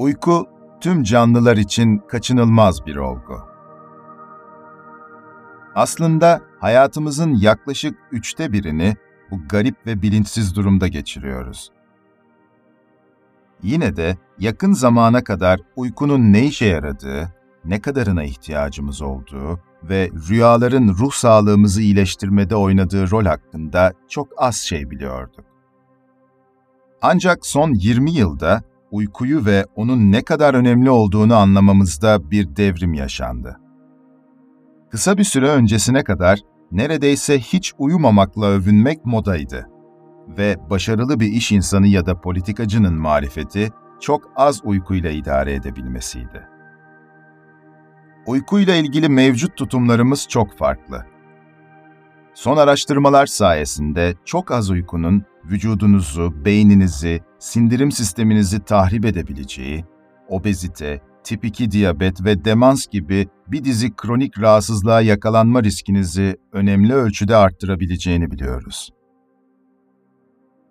Uyku, tüm canlılar için kaçınılmaz bir olgu. Aslında hayatımızın yaklaşık üçte birini bu garip ve bilinçsiz durumda geçiriyoruz. Yine de yakın zamana kadar uykunun ne işe yaradığı, ne kadarına ihtiyacımız olduğu ve rüyaların ruh sağlığımızı iyileştirmede oynadığı rol hakkında çok az şey biliyorduk. Ancak son 20 yılda uykuyu ve onun ne kadar önemli olduğunu anlamamızda bir devrim yaşandı. Kısa bir süre öncesine kadar neredeyse hiç uyumamakla övünmek modaydı ve başarılı bir iş insanı ya da politikacının marifeti çok az uykuyla idare edebilmesiydi. Uykuyla ilgili mevcut tutumlarımız çok farklı. Son araştırmalar sayesinde çok az uykunun vücudunuzu, beyninizi, sindirim sisteminizi tahrip edebileceği, obezite, tip 2 diyabet ve demans gibi bir dizi kronik rahatsızlığa yakalanma riskinizi önemli ölçüde arttırabileceğini biliyoruz.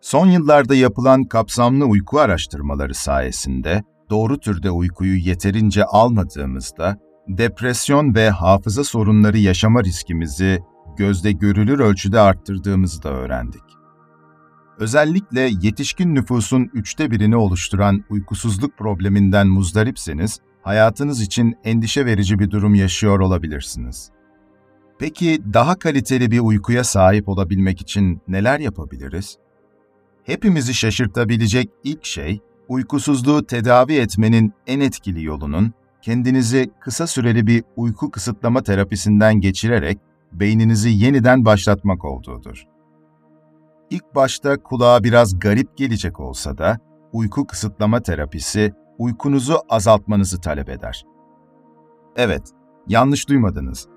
Son yıllarda yapılan kapsamlı uyku araştırmaları sayesinde doğru türde uykuyu yeterince almadığımızda depresyon ve hafıza sorunları yaşama riskimizi gözde görülür ölçüde arttırdığımızı da öğrendik. Özellikle yetişkin nüfusun üçte birini oluşturan uykusuzluk probleminden muzdaripseniz, hayatınız için endişe verici bir durum yaşıyor olabilirsiniz. Peki daha kaliteli bir uykuya sahip olabilmek için neler yapabiliriz? Hepimizi şaşırtabilecek ilk şey, uykusuzluğu tedavi etmenin en etkili yolunun, kendinizi kısa süreli bir uyku kısıtlama terapisinden geçirerek beyninizi yeniden başlatmak olduğudur. İlk başta kulağa biraz garip gelecek olsa da uyku kısıtlama terapisi uykunuzu azaltmanızı talep eder. Evet, yanlış duymadınız.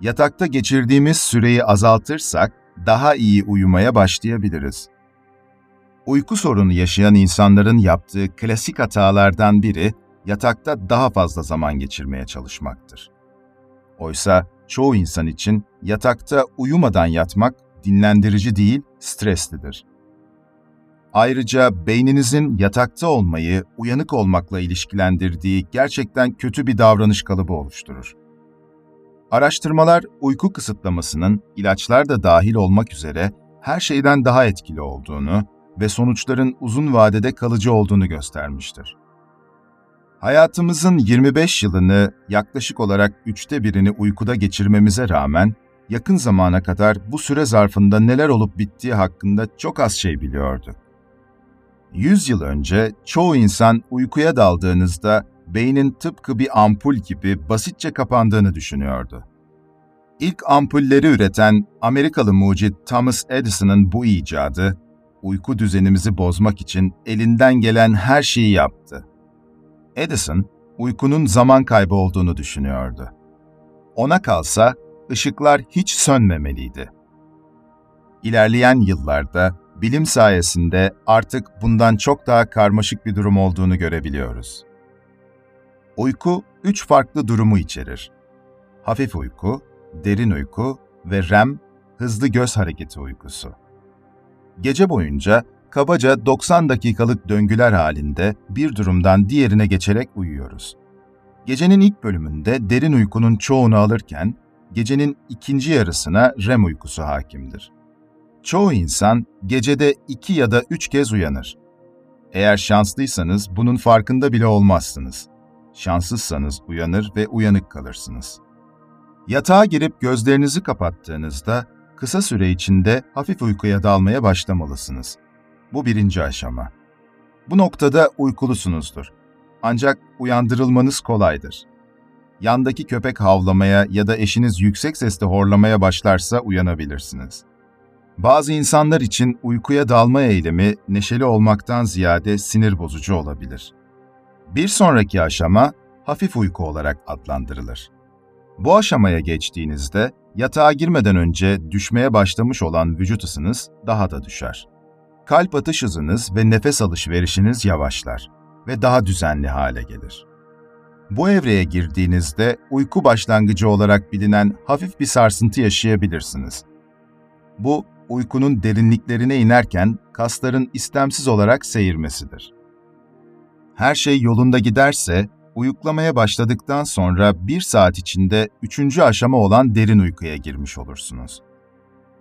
Yatakta geçirdiğimiz süreyi azaltırsak daha iyi uyumaya başlayabiliriz. Uyku sorunu yaşayan insanların yaptığı klasik hatalardan biri yatakta daha fazla zaman geçirmeye çalışmaktır. Oysa çoğu insan için yatakta uyumadan yatmak dinlendirici değil, streslidir. Ayrıca beyninizin yatakta olmayı uyanık olmakla ilişkilendirdiği gerçekten kötü bir davranış kalıbı oluşturur. Araştırmalar uyku kısıtlamasının ilaçlar da dahil olmak üzere her şeyden daha etkili olduğunu ve sonuçların uzun vadede kalıcı olduğunu göstermiştir. Hayatımızın 25 yılını yaklaşık olarak üçte birini uykuda geçirmemize rağmen yakın zamana kadar bu süre zarfında neler olup bittiği hakkında çok az şey biliyordu. 100 yıl önce çoğu insan uykuya daldığınızda beynin tıpkı bir ampul gibi basitçe kapandığını düşünüyordu. İlk ampulleri üreten Amerikalı mucit Thomas Edison'ın bu icadı, uyku düzenimizi bozmak için elinden gelen her şeyi yaptı. Edison, uykunun zaman kaybı olduğunu düşünüyordu. Ona kalsa ışıklar hiç sönmemeliydi. İlerleyen yıllarda bilim sayesinde artık bundan çok daha karmaşık bir durum olduğunu görebiliyoruz. Uyku üç farklı durumu içerir. Hafif uyku, derin uyku ve REM, hızlı göz hareketi uykusu. Gece boyunca kabaca 90 dakikalık döngüler halinde bir durumdan diğerine geçerek uyuyoruz. Gecenin ilk bölümünde derin uykunun çoğunu alırken, gecenin ikinci yarısına REM uykusu hakimdir. Çoğu insan gecede iki ya da üç kez uyanır. Eğer şanslıysanız bunun farkında bile olmazsınız. Şanssızsanız uyanır ve uyanık kalırsınız. Yatağa girip gözlerinizi kapattığınızda kısa süre içinde hafif uykuya dalmaya başlamalısınız. Bu birinci aşama. Bu noktada uykulusunuzdur. Ancak uyandırılmanız kolaydır. Yandaki köpek havlamaya ya da eşiniz yüksek sesle horlamaya başlarsa uyanabilirsiniz. Bazı insanlar için uykuya dalma eylemi neşeli olmaktan ziyade sinir bozucu olabilir. Bir sonraki aşama hafif uyku olarak adlandırılır. Bu aşamaya geçtiğinizde yatağa girmeden önce düşmeye başlamış olan vücut ısınız daha da düşer. Kalp atış hızınız ve nefes alışverişiniz yavaşlar ve daha düzenli hale gelir. Bu evreye girdiğinizde uyku başlangıcı olarak bilinen hafif bir sarsıntı yaşayabilirsiniz. Bu, uykunun derinliklerine inerken kasların istemsiz olarak seyirmesidir. Her şey yolunda giderse, uyuklamaya başladıktan sonra bir saat içinde üçüncü aşama olan derin uykuya girmiş olursunuz.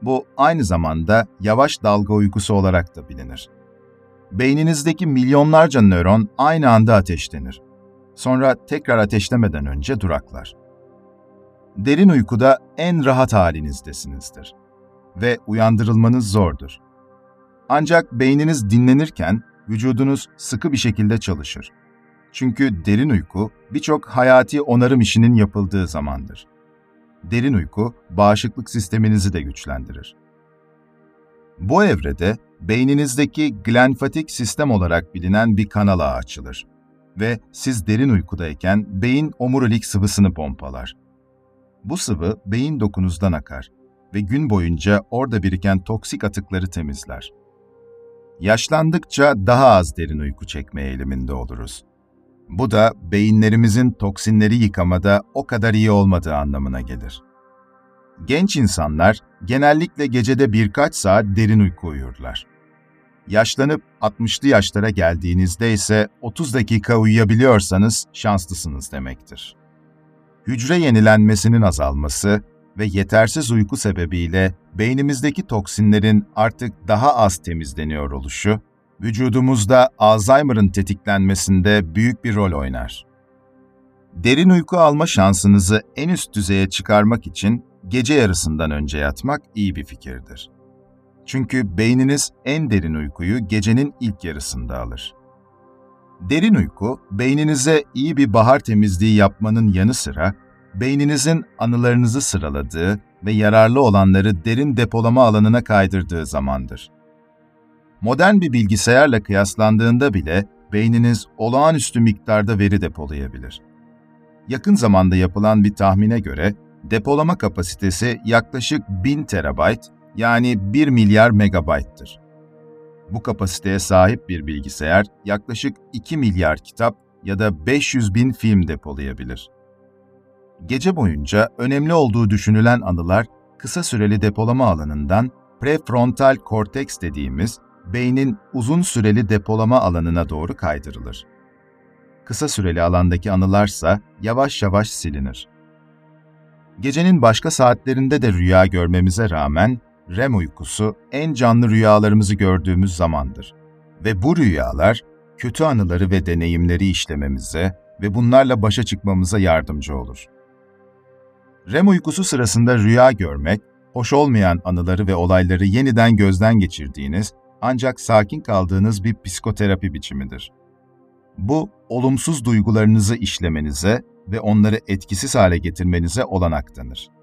Bu aynı zamanda yavaş dalga uykusu olarak da bilinir. Beyninizdeki milyonlarca nöron aynı anda ateşlenir. Sonra tekrar ateşlemeden önce duraklar. Derin uykuda en rahat halinizdesinizdir ve uyandırılmanız zordur. Ancak beyniniz dinlenirken vücudunuz sıkı bir şekilde çalışır. Çünkü derin uyku birçok hayati onarım işinin yapıldığı zamandır. Derin uyku bağışıklık sisteminizi de güçlendirir. Bu evrede beyninizdeki glenfatik sistem olarak bilinen bir kanal ağı açılır ve siz derin uykudayken beyin omurilik sıvısını pompalar. Bu sıvı beyin dokunuzdan akar ve gün boyunca orada biriken toksik atıkları temizler. Yaşlandıkça daha az derin uyku çekme eğiliminde oluruz. Bu da beyinlerimizin toksinleri yıkamada o kadar iyi olmadığı anlamına gelir. Genç insanlar genellikle gecede birkaç saat derin uyku uyurlar. Yaşlanıp 60'lı yaşlara geldiğinizde ise 30 dakika uyuyabiliyorsanız şanslısınız demektir. Hücre yenilenmesinin azalması ve yetersiz uyku sebebiyle beynimizdeki toksinlerin artık daha az temizleniyor oluşu, vücudumuzda Alzheimer'ın tetiklenmesinde büyük bir rol oynar. Derin uyku alma şansınızı en üst düzeye çıkarmak için gece yarısından önce yatmak iyi bir fikirdir. Çünkü beyniniz en derin uykuyu gecenin ilk yarısında alır. Derin uyku, beyninize iyi bir bahar temizliği yapmanın yanı sıra, beyninizin anılarınızı sıraladığı ve yararlı olanları derin depolama alanına kaydırdığı zamandır. Modern bir bilgisayarla kıyaslandığında bile beyniniz olağanüstü miktarda veri depolayabilir. Yakın zamanda yapılan bir tahmine göre depolama kapasitesi yaklaşık 1000 terabayt yani 1 milyar megabayttır. Bu kapasiteye sahip bir bilgisayar yaklaşık 2 milyar kitap ya da 500 bin film depolayabilir. Gece boyunca önemli olduğu düşünülen anılar kısa süreli depolama alanından prefrontal korteks dediğimiz beynin uzun süreli depolama alanına doğru kaydırılır. Kısa süreli alandaki anılarsa yavaş yavaş silinir. Gecenin başka saatlerinde de rüya görmemize rağmen REM uykusu en canlı rüyalarımızı gördüğümüz zamandır. Ve bu rüyalar kötü anıları ve deneyimleri işlememize ve bunlarla başa çıkmamıza yardımcı olur. REM uykusu sırasında rüya görmek, hoş olmayan anıları ve olayları yeniden gözden geçirdiğiniz ancak sakin kaldığınız bir psikoterapi biçimidir. Bu, olumsuz duygularınızı işlemenize ve onları etkisiz hale getirmenize olanak tanır.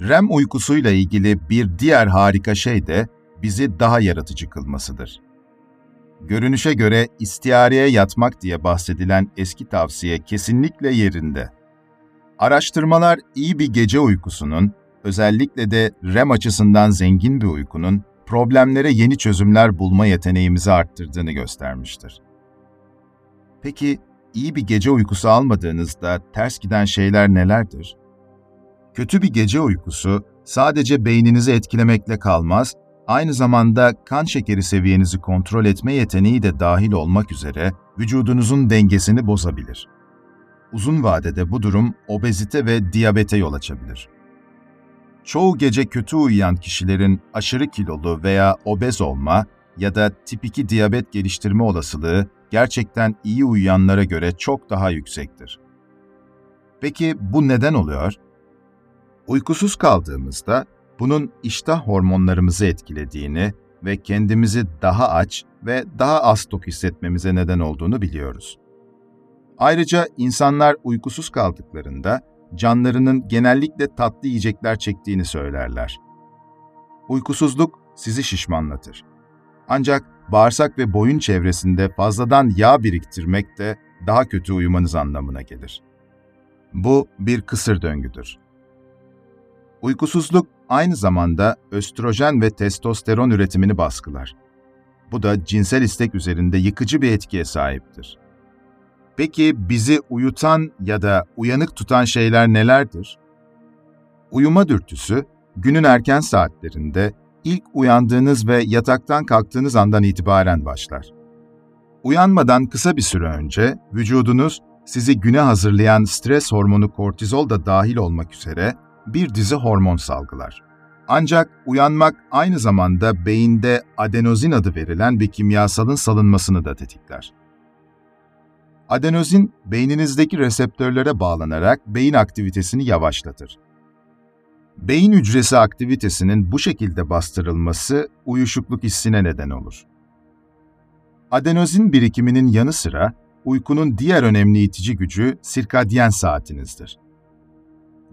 REM uykusuyla ilgili bir diğer harika şey de bizi daha yaratıcı kılmasıdır. Görünüşe göre istiyareye yatmak diye bahsedilen eski tavsiye kesinlikle yerinde. Araştırmalar iyi bir gece uykusunun, özellikle de REM açısından zengin bir uykunun problemlere yeni çözümler bulma yeteneğimizi arttırdığını göstermiştir. Peki iyi bir gece uykusu almadığınızda ters giden şeyler nelerdir? Kötü bir gece uykusu sadece beyninizi etkilemekle kalmaz, aynı zamanda kan şekeri seviyenizi kontrol etme yeteneği de dahil olmak üzere vücudunuzun dengesini bozabilir. Uzun vadede bu durum obezite ve diyabete yol açabilir. Çoğu gece kötü uyuyan kişilerin aşırı kilolu veya obez olma ya da tip 2 diyabet geliştirme olasılığı gerçekten iyi uyuyanlara göre çok daha yüksektir. Peki bu neden oluyor? Uykusuz kaldığımızda bunun iştah hormonlarımızı etkilediğini ve kendimizi daha aç ve daha az tok hissetmemize neden olduğunu biliyoruz. Ayrıca insanlar uykusuz kaldıklarında canlarının genellikle tatlı yiyecekler çektiğini söylerler. Uykusuzluk sizi şişmanlatır. Ancak bağırsak ve boyun çevresinde fazladan yağ biriktirmek de daha kötü uyumanız anlamına gelir. Bu bir kısır döngüdür. Uykusuzluk aynı zamanda östrojen ve testosteron üretimini baskılar. Bu da cinsel istek üzerinde yıkıcı bir etkiye sahiptir. Peki bizi uyutan ya da uyanık tutan şeyler nelerdir? Uyuma dürtüsü, günün erken saatlerinde ilk uyandığınız ve yataktan kalktığınız andan itibaren başlar. Uyanmadan kısa bir süre önce vücudunuz sizi güne hazırlayan stres hormonu kortizol da dahil olmak üzere bir dizi hormon salgılar. Ancak uyanmak aynı zamanda beyinde adenozin adı verilen bir kimyasalın salınmasını da tetikler. Adenozin, beyninizdeki reseptörlere bağlanarak beyin aktivitesini yavaşlatır. Beyin hücresi aktivitesinin bu şekilde bastırılması uyuşukluk hissine neden olur. Adenozin birikiminin yanı sıra uykunun diğer önemli itici gücü sirkadyen saatinizdir.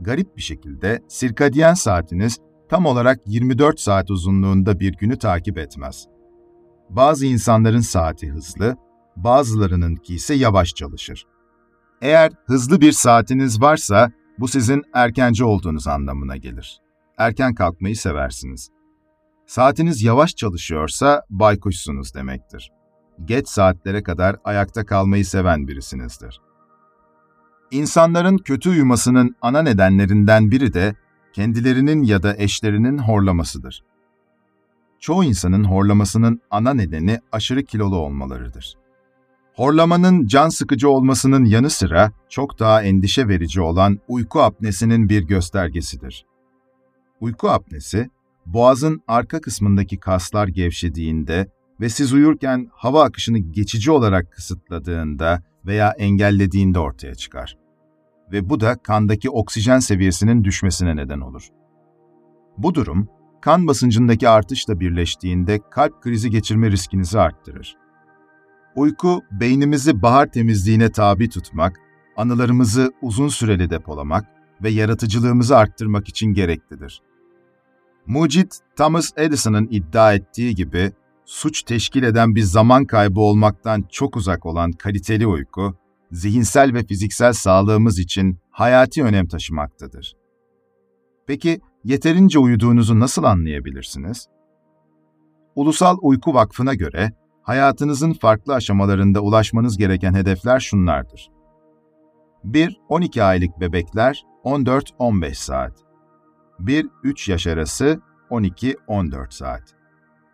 Garip bir şekilde sirkadyen saatiniz tam olarak 24 saat uzunluğunda bir günü takip etmez. Bazı insanların saati hızlı, bazılarınınki ise yavaş çalışır. Eğer hızlı bir saatiniz varsa bu sizin erkenci olduğunuz anlamına gelir. Erken kalkmayı seversiniz. Saatiniz yavaş çalışıyorsa baykuşsunuz demektir. Geç saatlere kadar ayakta kalmayı seven birisinizdir. İnsanların kötü uyumasının ana nedenlerinden biri de kendilerinin ya da eşlerinin horlamasıdır. Çoğu insanın horlamasının ana nedeni aşırı kilolu olmalarıdır. Horlamanın can sıkıcı olmasının yanı sıra çok daha endişe verici olan uyku apnesinin bir göstergesidir. Uyku apnesi, boğazın arka kısmındaki kaslar gevşediğinde ve siz uyurken hava akışını geçici olarak kısıtladığında veya engellediğinde ortaya çıkar. Ve bu da kandaki oksijen seviyesinin düşmesine neden olur. Bu durum, kan basıncındaki artışla birleştiğinde kalp krizi geçirme riskinizi arttırır. Uyku, beynimizi bahar temizliğine tabi tutmak, anılarımızı uzun süreli depolamak ve yaratıcılığımızı arttırmak için gereklidir. Mucit, Thomas Edison'ın iddia ettiği gibi, suç teşkil eden bir zaman kaybı olmaktan çok uzak olan kaliteli uyku, zihinsel ve fiziksel sağlığımız için hayati önem taşımaktadır. Peki, yeterince uyuduğunuzu nasıl anlayabilirsiniz? Ulusal Uyku Vakfı'na göre, hayatınızın farklı aşamalarında ulaşmanız gereken hedefler şunlardır. 1-12 aylık bebekler 14-15 saat. 1-3 yaş arası 12-14 saat.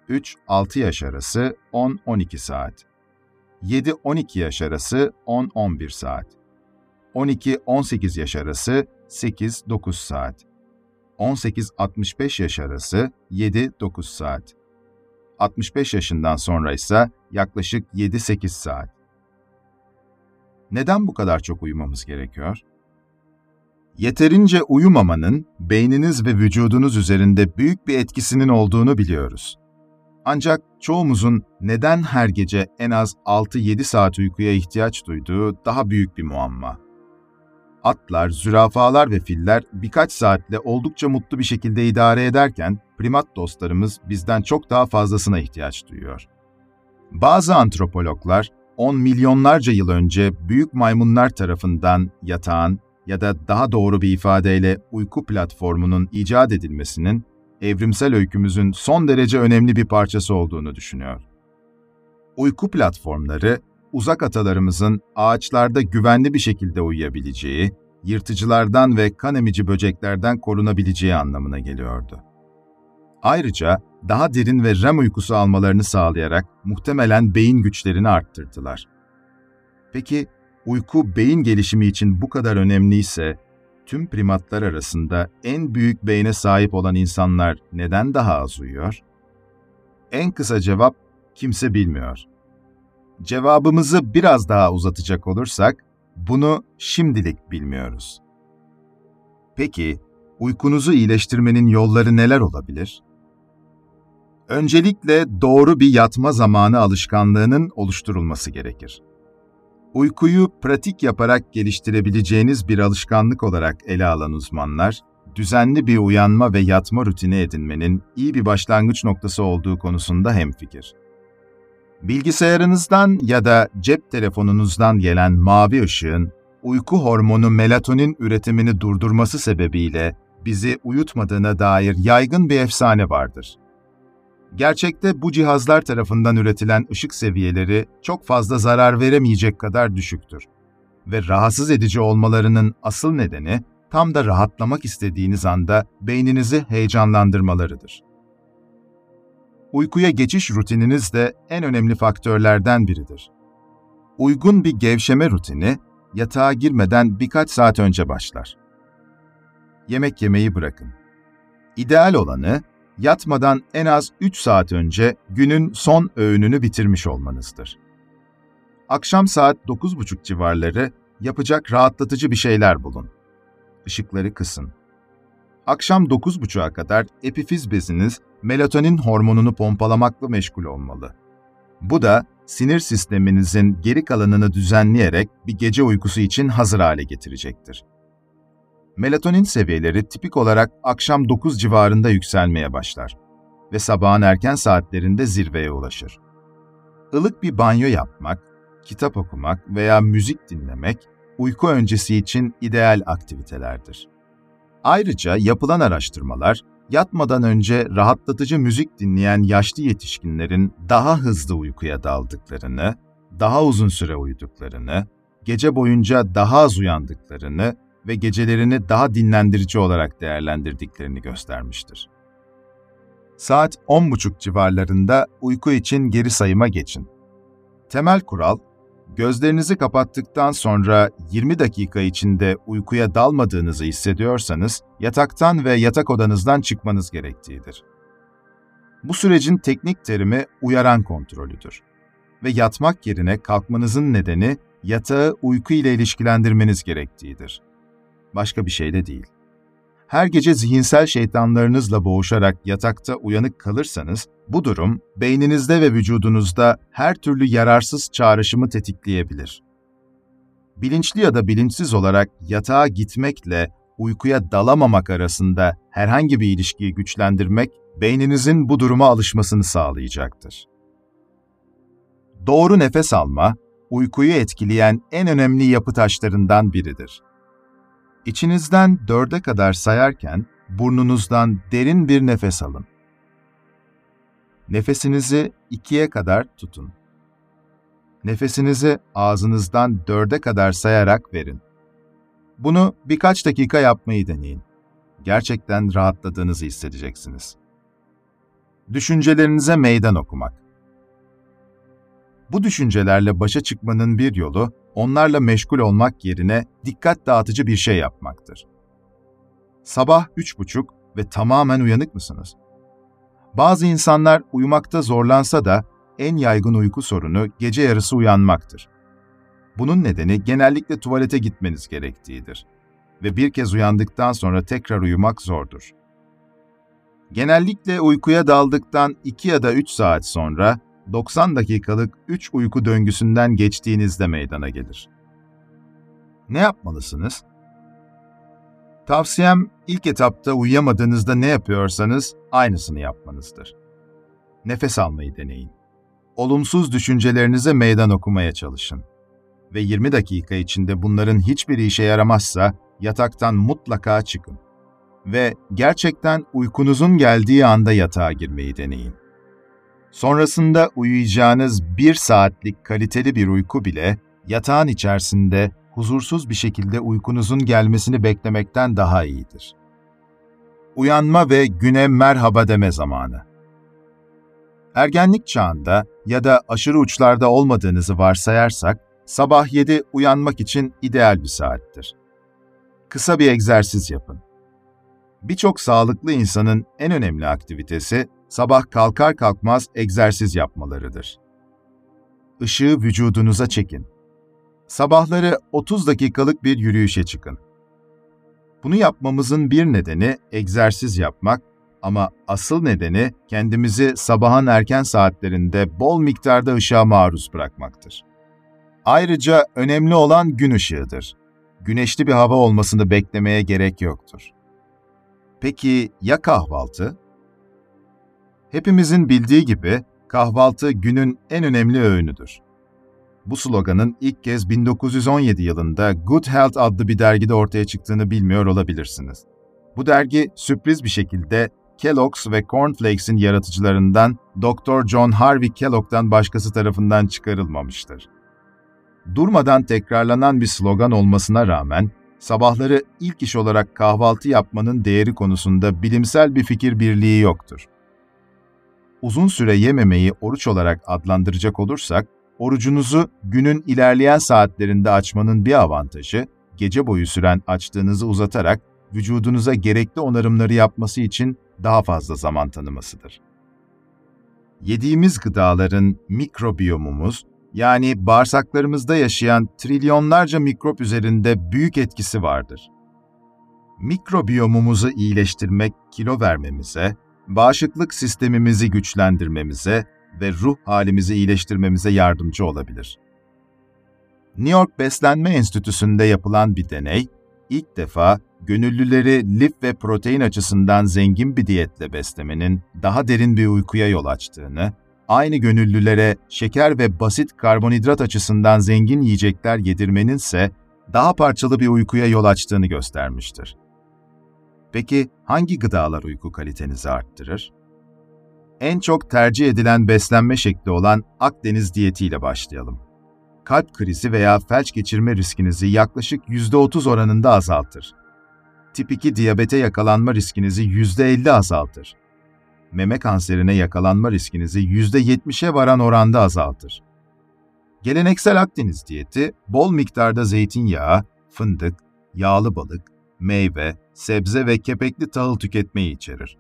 3-6 yaş arası 10-12 saat. 7-12 yaş arası 10-11 saat. 12-18 yaş arası 8-9 saat. 18-65 yaş arası 7-9 saat. 65 yaşından sonra ise yaklaşık 7-8 saat. Neden bu kadar çok uyumamız gerekiyor? Yeterince uyumamanın beyniniz ve vücudunuz üzerinde büyük bir etkisinin olduğunu biliyoruz. Ancak çoğumuzun neden her gece en az 6-7 saat uykuya ihtiyaç duyduğu daha büyük bir muamma. Atlar, zürafalar ve filler birkaç saatle oldukça mutlu bir şekilde idare ederken primat dostlarımız bizden çok daha fazlasına ihtiyaç duyuyor. Bazı antropologlar 10 milyonlarca yıl önce büyük maymunlar tarafından yatağın ya da daha doğru bir ifadeyle uyku platformunun icat edilmesinin evrimsel öykümüzün son derece önemli bir parçası olduğunu düşünüyor. Uyku platformları, uzak atalarımızın ağaçlarda güvenli bir şekilde uyuyabileceği, yırtıcılardan ve kan emici böceklerden korunabileceği anlamına geliyordu. Ayrıca daha derin ve REM uykusu almalarını sağlayarak muhtemelen beyin güçlerini arttırdılar. Peki uyku beyin gelişimi için bu kadar önemliyse tüm primatlar arasında en büyük beyne sahip olan insanlar neden daha az uyuyor? En kısa cevap kimse bilmiyor. Cevabımızı biraz daha uzatacak olursak, bunu şimdilik bilmiyoruz. Peki, uykunuzu iyileştirmenin yolları neler olabilir? Öncelikle doğru bir yatma zamanı alışkanlığının oluşturulması gerekir. Uykuyu pratik yaparak geliştirebileceğiniz bir alışkanlık olarak ele alan uzmanlar, düzenli bir uyanma ve yatma rutini edinmenin iyi bir başlangıç noktası olduğu konusunda hemfikir. Bilgisayarınızdan ya da cep telefonunuzdan gelen mavi ışığın uyku hormonu melatonin üretimini durdurması sebebiyle bizi uyutmadığına dair yaygın bir efsane vardır. Gerçekte bu cihazlar tarafından üretilen ışık seviyeleri çok fazla zarar veremeyecek kadar düşüktür. Ve rahatsız edici olmalarının asıl nedeni tam da rahatlamak istediğiniz anda beyninizi heyecanlandırmalarıdır. Uykuya geçiş rutininiz de en önemli faktörlerden biridir. Uygun bir gevşeme rutini yatağa girmeden birkaç saat önce başlar. Yemek yemeyi bırakın. İdeal olanı yatmadan en az 3 saat önce günün son öğününü bitirmiş olmanızdır. Akşam saat 9.30 civarları yapacak rahatlatıcı bir şeyler bulun. Işıkları kısın. Akşam 9.30'a kadar epifiz beziniz melatonin hormonunu pompalamakla meşgul olmalı. Bu da sinir sisteminizin geri kalanını düzenleyerek bir gece uykusu için hazır hale getirecektir. Melatonin seviyeleri tipik olarak akşam 9 civarında yükselmeye başlar ve sabahın erken saatlerinde zirveye ulaşır. Ilık bir banyo yapmak, kitap okumak veya müzik dinlemek uyku öncesi için ideal aktivitelerdir. Ayrıca yapılan araştırmalar, yatmadan önce rahatlatıcı müzik dinleyen yaşlı yetişkinlerin daha hızlı uykuya daldıklarını, daha uzun süre uyuduklarını, gece boyunca daha az uyandıklarını ve gecelerini daha dinlendirici olarak değerlendirdiklerini göstermiştir. Saat 10.30 civarlarında uyku için geri sayıma geçin. Temel kural, gözlerinizi kapattıktan sonra 20 dakika içinde uykuya dalmadığınızı hissediyorsanız yataktan ve yatak odanızdan çıkmanız gerektiğidir. Bu sürecin teknik terimi uyaran kontrolüdür. Ve yatmak yerine kalkmanızın nedeni yatağı uyku ile ilişkilendirmeniz gerektiğidir. Başka bir şey de değil. Her gece zihinsel şeytanlarınızla boğuşarak yatakta uyanık kalırsanız, bu durum beyninizde ve vücudunuzda her türlü yararsız çağrışımı tetikleyebilir. Bilinçli ya da bilinçsiz olarak yatağa gitmekle uykuya dalamamak arasında herhangi bir ilişkiyi güçlendirmek, beyninizin bu duruma alışmasını sağlayacaktır. Doğru nefes alma, uykuyu etkileyen en önemli yapı taşlarından biridir. İçinizden dörde kadar sayarken burnunuzdan derin bir nefes alın. Nefesinizi ikiye kadar tutun. Nefesinizi ağzınızdan dörde kadar sayarak verin. Bunu birkaç dakika yapmayı deneyin. Gerçekten rahatladığınızı hissedeceksiniz. Düşüncelerinize meydan okumak. Bu düşüncelerle başa çıkmanın bir yolu, onlarla meşgul olmak yerine dikkat dağıtıcı bir şey yapmaktır. Sabah üç buçuk ve tamamen uyanık mısınız? Bazı insanlar uyumakta zorlansa da en yaygın uyku sorunu gece yarısı uyanmaktır. Bunun nedeni genellikle tuvalete gitmeniz gerektiğidir ve bir kez uyandıktan sonra tekrar uyumak zordur. Genellikle uykuya daldıktan 2 ya da 3 saat sonra 90 dakikalık 3 uyku döngüsünden geçtiğinizde meydana gelir. Ne yapmalısınız? Tavsiyem ilk etapta uyuyamadığınızda ne yapıyorsanız aynısını yapmanızdır. Nefes almayı deneyin. Olumsuz düşüncelerinize meydan okumaya çalışın. Ve 20 dakika içinde bunların hiçbiri işe yaramazsa yataktan mutlaka çıkın. Ve gerçekten uykunuzun geldiği anda yatağa girmeyi deneyin. Sonrasında uyuyacağınız bir saatlik kaliteli bir uyku bile yatağın içerisinde huzursuz bir şekilde uykunuzun gelmesini beklemekten daha iyidir. Uyanma ve güne merhaba deme zamanı. Ergenlik çağında ya da aşırı uçlarda olmadığınızı varsayarsak, sabah 7 uyanmak için ideal bir saattir. Kısa bir egzersiz yapın. Birçok sağlıklı insanın en önemli aktivitesi sabah kalkar kalkmaz egzersiz yapmalarıdır. Işığı vücudunuza çekin. Sabahları 30 dakikalık bir yürüyüşe çıkın. Bunu yapmamızın bir nedeni egzersiz yapmak ama asıl nedeni kendimizi sabahın erken saatlerinde bol miktarda ışığa maruz bırakmaktır. Ayrıca önemli olan gün ışığıdır. Güneşli bir hava olmasını beklemeye gerek yoktur. Peki ya kahvaltı? Hepimizin bildiği gibi kahvaltı günün en önemli öğünüdür. Bu sloganın ilk kez 1917 yılında Good Health adlı bir dergide ortaya çıktığını bilmiyor olabilirsiniz. Bu dergi sürpriz bir şekilde Kellogg's ve Cornflakes'in yaratıcılarından Dr. John Harvey Kellogg'dan başkası tarafından çıkarılmamıştır. Durmadan tekrarlanan bir slogan olmasına rağmen sabahları ilk iş olarak kahvaltı yapmanın değeri konusunda bilimsel bir fikir birliği yoktur uzun süre yememeyi oruç olarak adlandıracak olursak, Orucunuzu günün ilerleyen saatlerinde açmanın bir avantajı, gece boyu süren açlığınızı uzatarak vücudunuza gerekli onarımları yapması için daha fazla zaman tanımasıdır. Yediğimiz gıdaların mikrobiyomumuz, yani bağırsaklarımızda yaşayan trilyonlarca mikrop üzerinde büyük etkisi vardır. Mikrobiyomumuzu iyileştirmek kilo vermemize, bağışıklık sistemimizi güçlendirmemize ve ruh halimizi iyileştirmemize yardımcı olabilir. New York Beslenme Enstitüsü'nde yapılan bir deney, ilk defa gönüllüleri lif ve protein açısından zengin bir diyetle beslemenin daha derin bir uykuya yol açtığını, aynı gönüllülere şeker ve basit karbonhidrat açısından zengin yiyecekler yedirmenin ise daha parçalı bir uykuya yol açtığını göstermiştir. Peki hangi gıdalar uyku kalitenizi arttırır? En çok tercih edilen beslenme şekli olan Akdeniz diyetiyle başlayalım. Kalp krizi veya felç geçirme riskinizi yaklaşık %30 oranında azaltır. Tip 2 diyabete yakalanma riskinizi %50 azaltır. Meme kanserine yakalanma riskinizi %70'e varan oranda azaltır. Geleneksel Akdeniz diyeti, bol miktarda zeytinyağı, fındık, yağlı balık, meyve, sebze ve kepekli tahıl tüketmeyi içerir.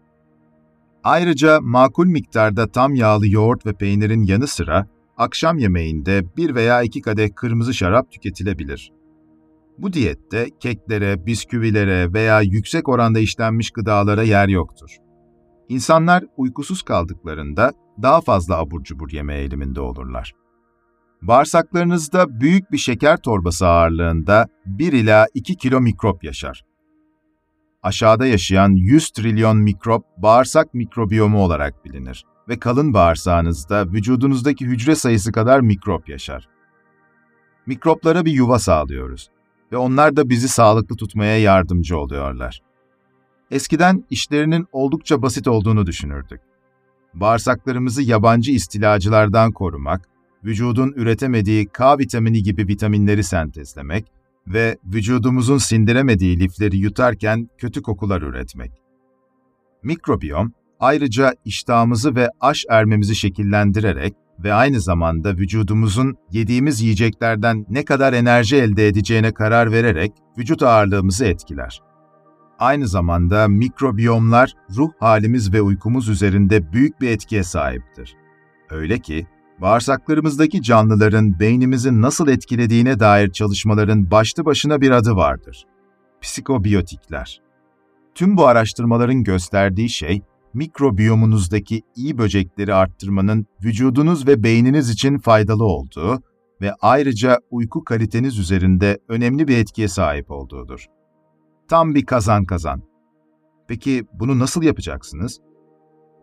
Ayrıca makul miktarda tam yağlı yoğurt ve peynirin yanı sıra akşam yemeğinde bir veya iki kadeh kırmızı şarap tüketilebilir. Bu diyette keklere, bisküvilere veya yüksek oranda işlenmiş gıdalara yer yoktur. İnsanlar uykusuz kaldıklarında daha fazla abur cubur yeme eğiliminde olurlar. Bağırsaklarınızda büyük bir şeker torbası ağırlığında 1 ila 2 kilo mikrop yaşar. Aşağıda yaşayan 100 trilyon mikrop bağırsak mikrobiyomu olarak bilinir ve kalın bağırsağınızda vücudunuzdaki hücre sayısı kadar mikrop yaşar. Mikroplara bir yuva sağlıyoruz ve onlar da bizi sağlıklı tutmaya yardımcı oluyorlar. Eskiden işlerinin oldukça basit olduğunu düşünürdük. Bağırsaklarımızı yabancı istilacılardan korumak, vücudun üretemediği K vitamini gibi vitaminleri sentezlemek ve vücudumuzun sindiremediği lifleri yutarken kötü kokular üretmek. Mikrobiyom, ayrıca iştahımızı ve aş ermemizi şekillendirerek ve aynı zamanda vücudumuzun yediğimiz yiyeceklerden ne kadar enerji elde edeceğine karar vererek vücut ağırlığımızı etkiler. Aynı zamanda mikrobiyomlar ruh halimiz ve uykumuz üzerinde büyük bir etkiye sahiptir. Öyle ki bağırsaklarımızdaki canlıların beynimizi nasıl etkilediğine dair çalışmaların başlı başına bir adı vardır. Psikobiyotikler. Tüm bu araştırmaların gösterdiği şey, mikrobiyomunuzdaki iyi böcekleri arttırmanın vücudunuz ve beyniniz için faydalı olduğu ve ayrıca uyku kaliteniz üzerinde önemli bir etkiye sahip olduğudur. Tam bir kazan kazan. Peki bunu nasıl yapacaksınız?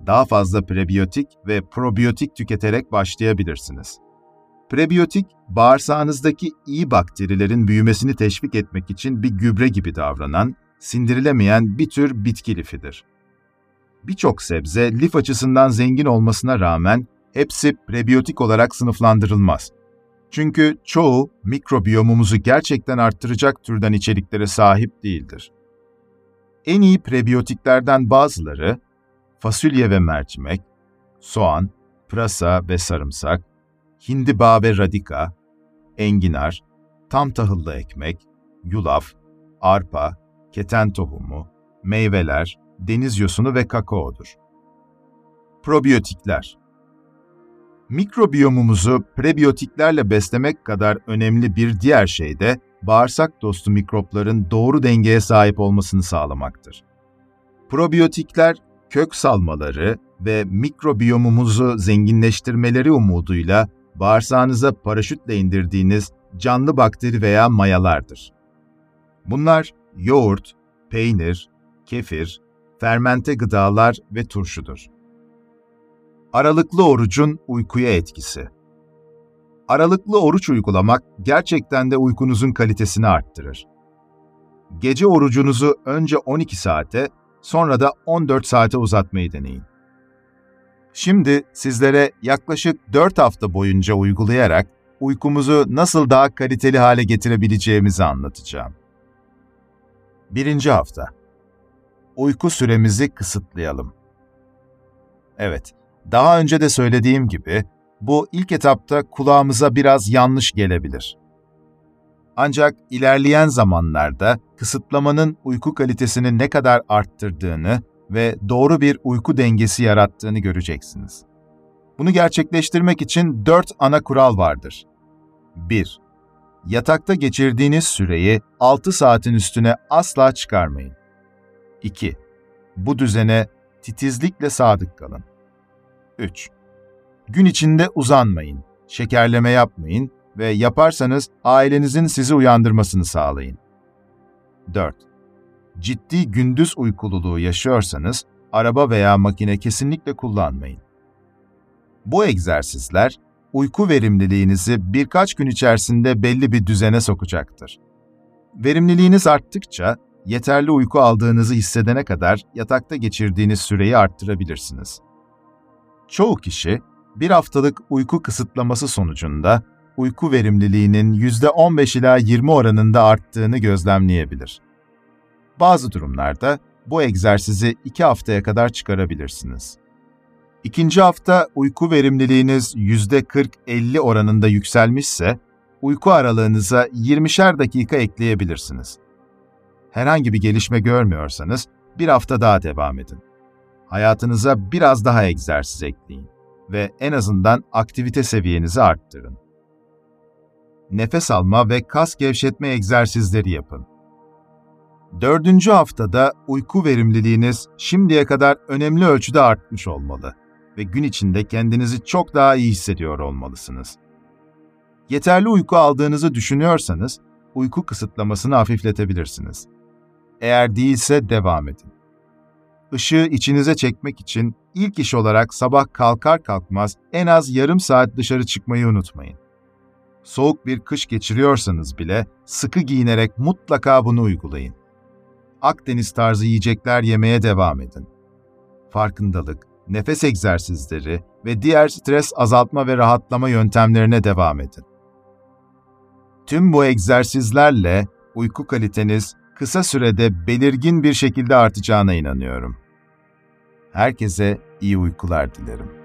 Daha fazla prebiyotik ve probiyotik tüketerek başlayabilirsiniz. Prebiyotik, bağırsağınızdaki iyi bakterilerin büyümesini teşvik etmek için bir gübre gibi davranan, sindirilemeyen bir tür bitki lifidir. Birçok sebze lif açısından zengin olmasına rağmen hepsi prebiyotik olarak sınıflandırılmaz. Çünkü çoğu mikrobiyomumuzu gerçekten arttıracak türden içeriklere sahip değildir. En iyi prebiyotiklerden bazıları fasulye ve mercimek, soğan, pırasa ve sarımsak, hindiba ve radika, enginar, tam tahıllı ekmek, yulaf, arpa, keten tohumu, meyveler, deniz yosunu ve kakaodur. Probiyotikler Mikrobiyomumuzu prebiyotiklerle beslemek kadar önemli bir diğer şey de bağırsak dostu mikropların doğru dengeye sahip olmasını sağlamaktır. Probiyotikler kök salmaları ve mikrobiyomumuzu zenginleştirmeleri umuduyla bağırsağınıza paraşütle indirdiğiniz canlı bakteri veya mayalardır. Bunlar yoğurt, peynir, kefir, fermente gıdalar ve turşudur. Aralıklı orucun uykuya etkisi. Aralıklı oruç uygulamak gerçekten de uykunuzun kalitesini arttırır. Gece orucunuzu önce 12 saate, sonra da 14 saate uzatmayı deneyin. Şimdi sizlere yaklaşık 4 hafta boyunca uygulayarak uykumuzu nasıl daha kaliteli hale getirebileceğimizi anlatacağım. Birinci hafta. Uyku süremizi kısıtlayalım. Evet, daha önce de söylediğim gibi, Bu ilk etapta kulağımıza biraz yanlış gelebilir. Ancak ilerleyen zamanlarda kısıtlamanın uyku kalitesini ne kadar arttırdığını ve doğru bir uyku dengesi yarattığını göreceksiniz. Bunu gerçekleştirmek için dört ana kural vardır. 1. Yatakta geçirdiğiniz süreyi 6 saatin üstüne asla çıkarmayın. 2. Bu düzene titizlikle sadık kalın. 3. Gün içinde uzanmayın, şekerleme yapmayın ve yaparsanız ailenizin sizi uyandırmasını sağlayın. 4. Ciddi gündüz uykululuğu yaşıyorsanız araba veya makine kesinlikle kullanmayın. Bu egzersizler uyku verimliliğinizi birkaç gün içerisinde belli bir düzene sokacaktır. Verimliliğiniz arttıkça yeterli uyku aldığınızı hissedene kadar yatakta geçirdiğiniz süreyi arttırabilirsiniz. Çoğu kişi bir haftalık uyku kısıtlaması sonucunda uyku verimliliğinin %15 ila 20 oranında arttığını gözlemleyebilir. Bazı durumlarda bu egzersizi 2 haftaya kadar çıkarabilirsiniz. İkinci hafta uyku verimliliğiniz %40-50 oranında yükselmişse, uyku aralığınıza 20'şer dakika ekleyebilirsiniz. Herhangi bir gelişme görmüyorsanız bir hafta daha devam edin. Hayatınıza biraz daha egzersiz ekleyin ve en azından aktivite seviyenizi arttırın. Nefes alma ve kas gevşetme egzersizleri yapın. Dördüncü haftada uyku verimliliğiniz şimdiye kadar önemli ölçüde artmış olmalı ve gün içinde kendinizi çok daha iyi hissediyor olmalısınız. Yeterli uyku aldığınızı düşünüyorsanız, uyku kısıtlamasını hafifletebilirsiniz. Eğer değilse devam edin. Işığı içinize çekmek için ilk iş olarak sabah kalkar kalkmaz en az yarım saat dışarı çıkmayı unutmayın. Soğuk bir kış geçiriyorsanız bile sıkı giyinerek mutlaka bunu uygulayın. Akdeniz tarzı yiyecekler yemeye devam edin. Farkındalık, nefes egzersizleri ve diğer stres azaltma ve rahatlama yöntemlerine devam edin. Tüm bu egzersizlerle uyku kaliteniz kısa sürede belirgin bir şekilde artacağına inanıyorum. Herkese iyi uykular dilerim.